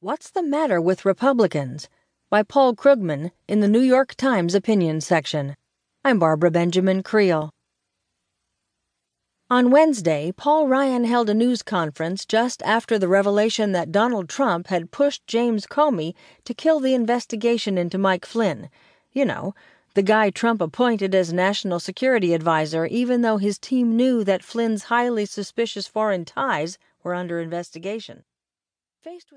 What's the Matter with Republicans? by Paul Krugman in the New York Times opinion section. I'm Barbara Benjamin Creel. On Wednesday, Paul Ryan held a news conference just after the revelation that Donald Trump had pushed James Comey to kill the investigation into Mike Flynn. You know, the guy Trump appointed as national security advisor, even though his team knew that Flynn's highly suspicious foreign ties were under investigation. Faced with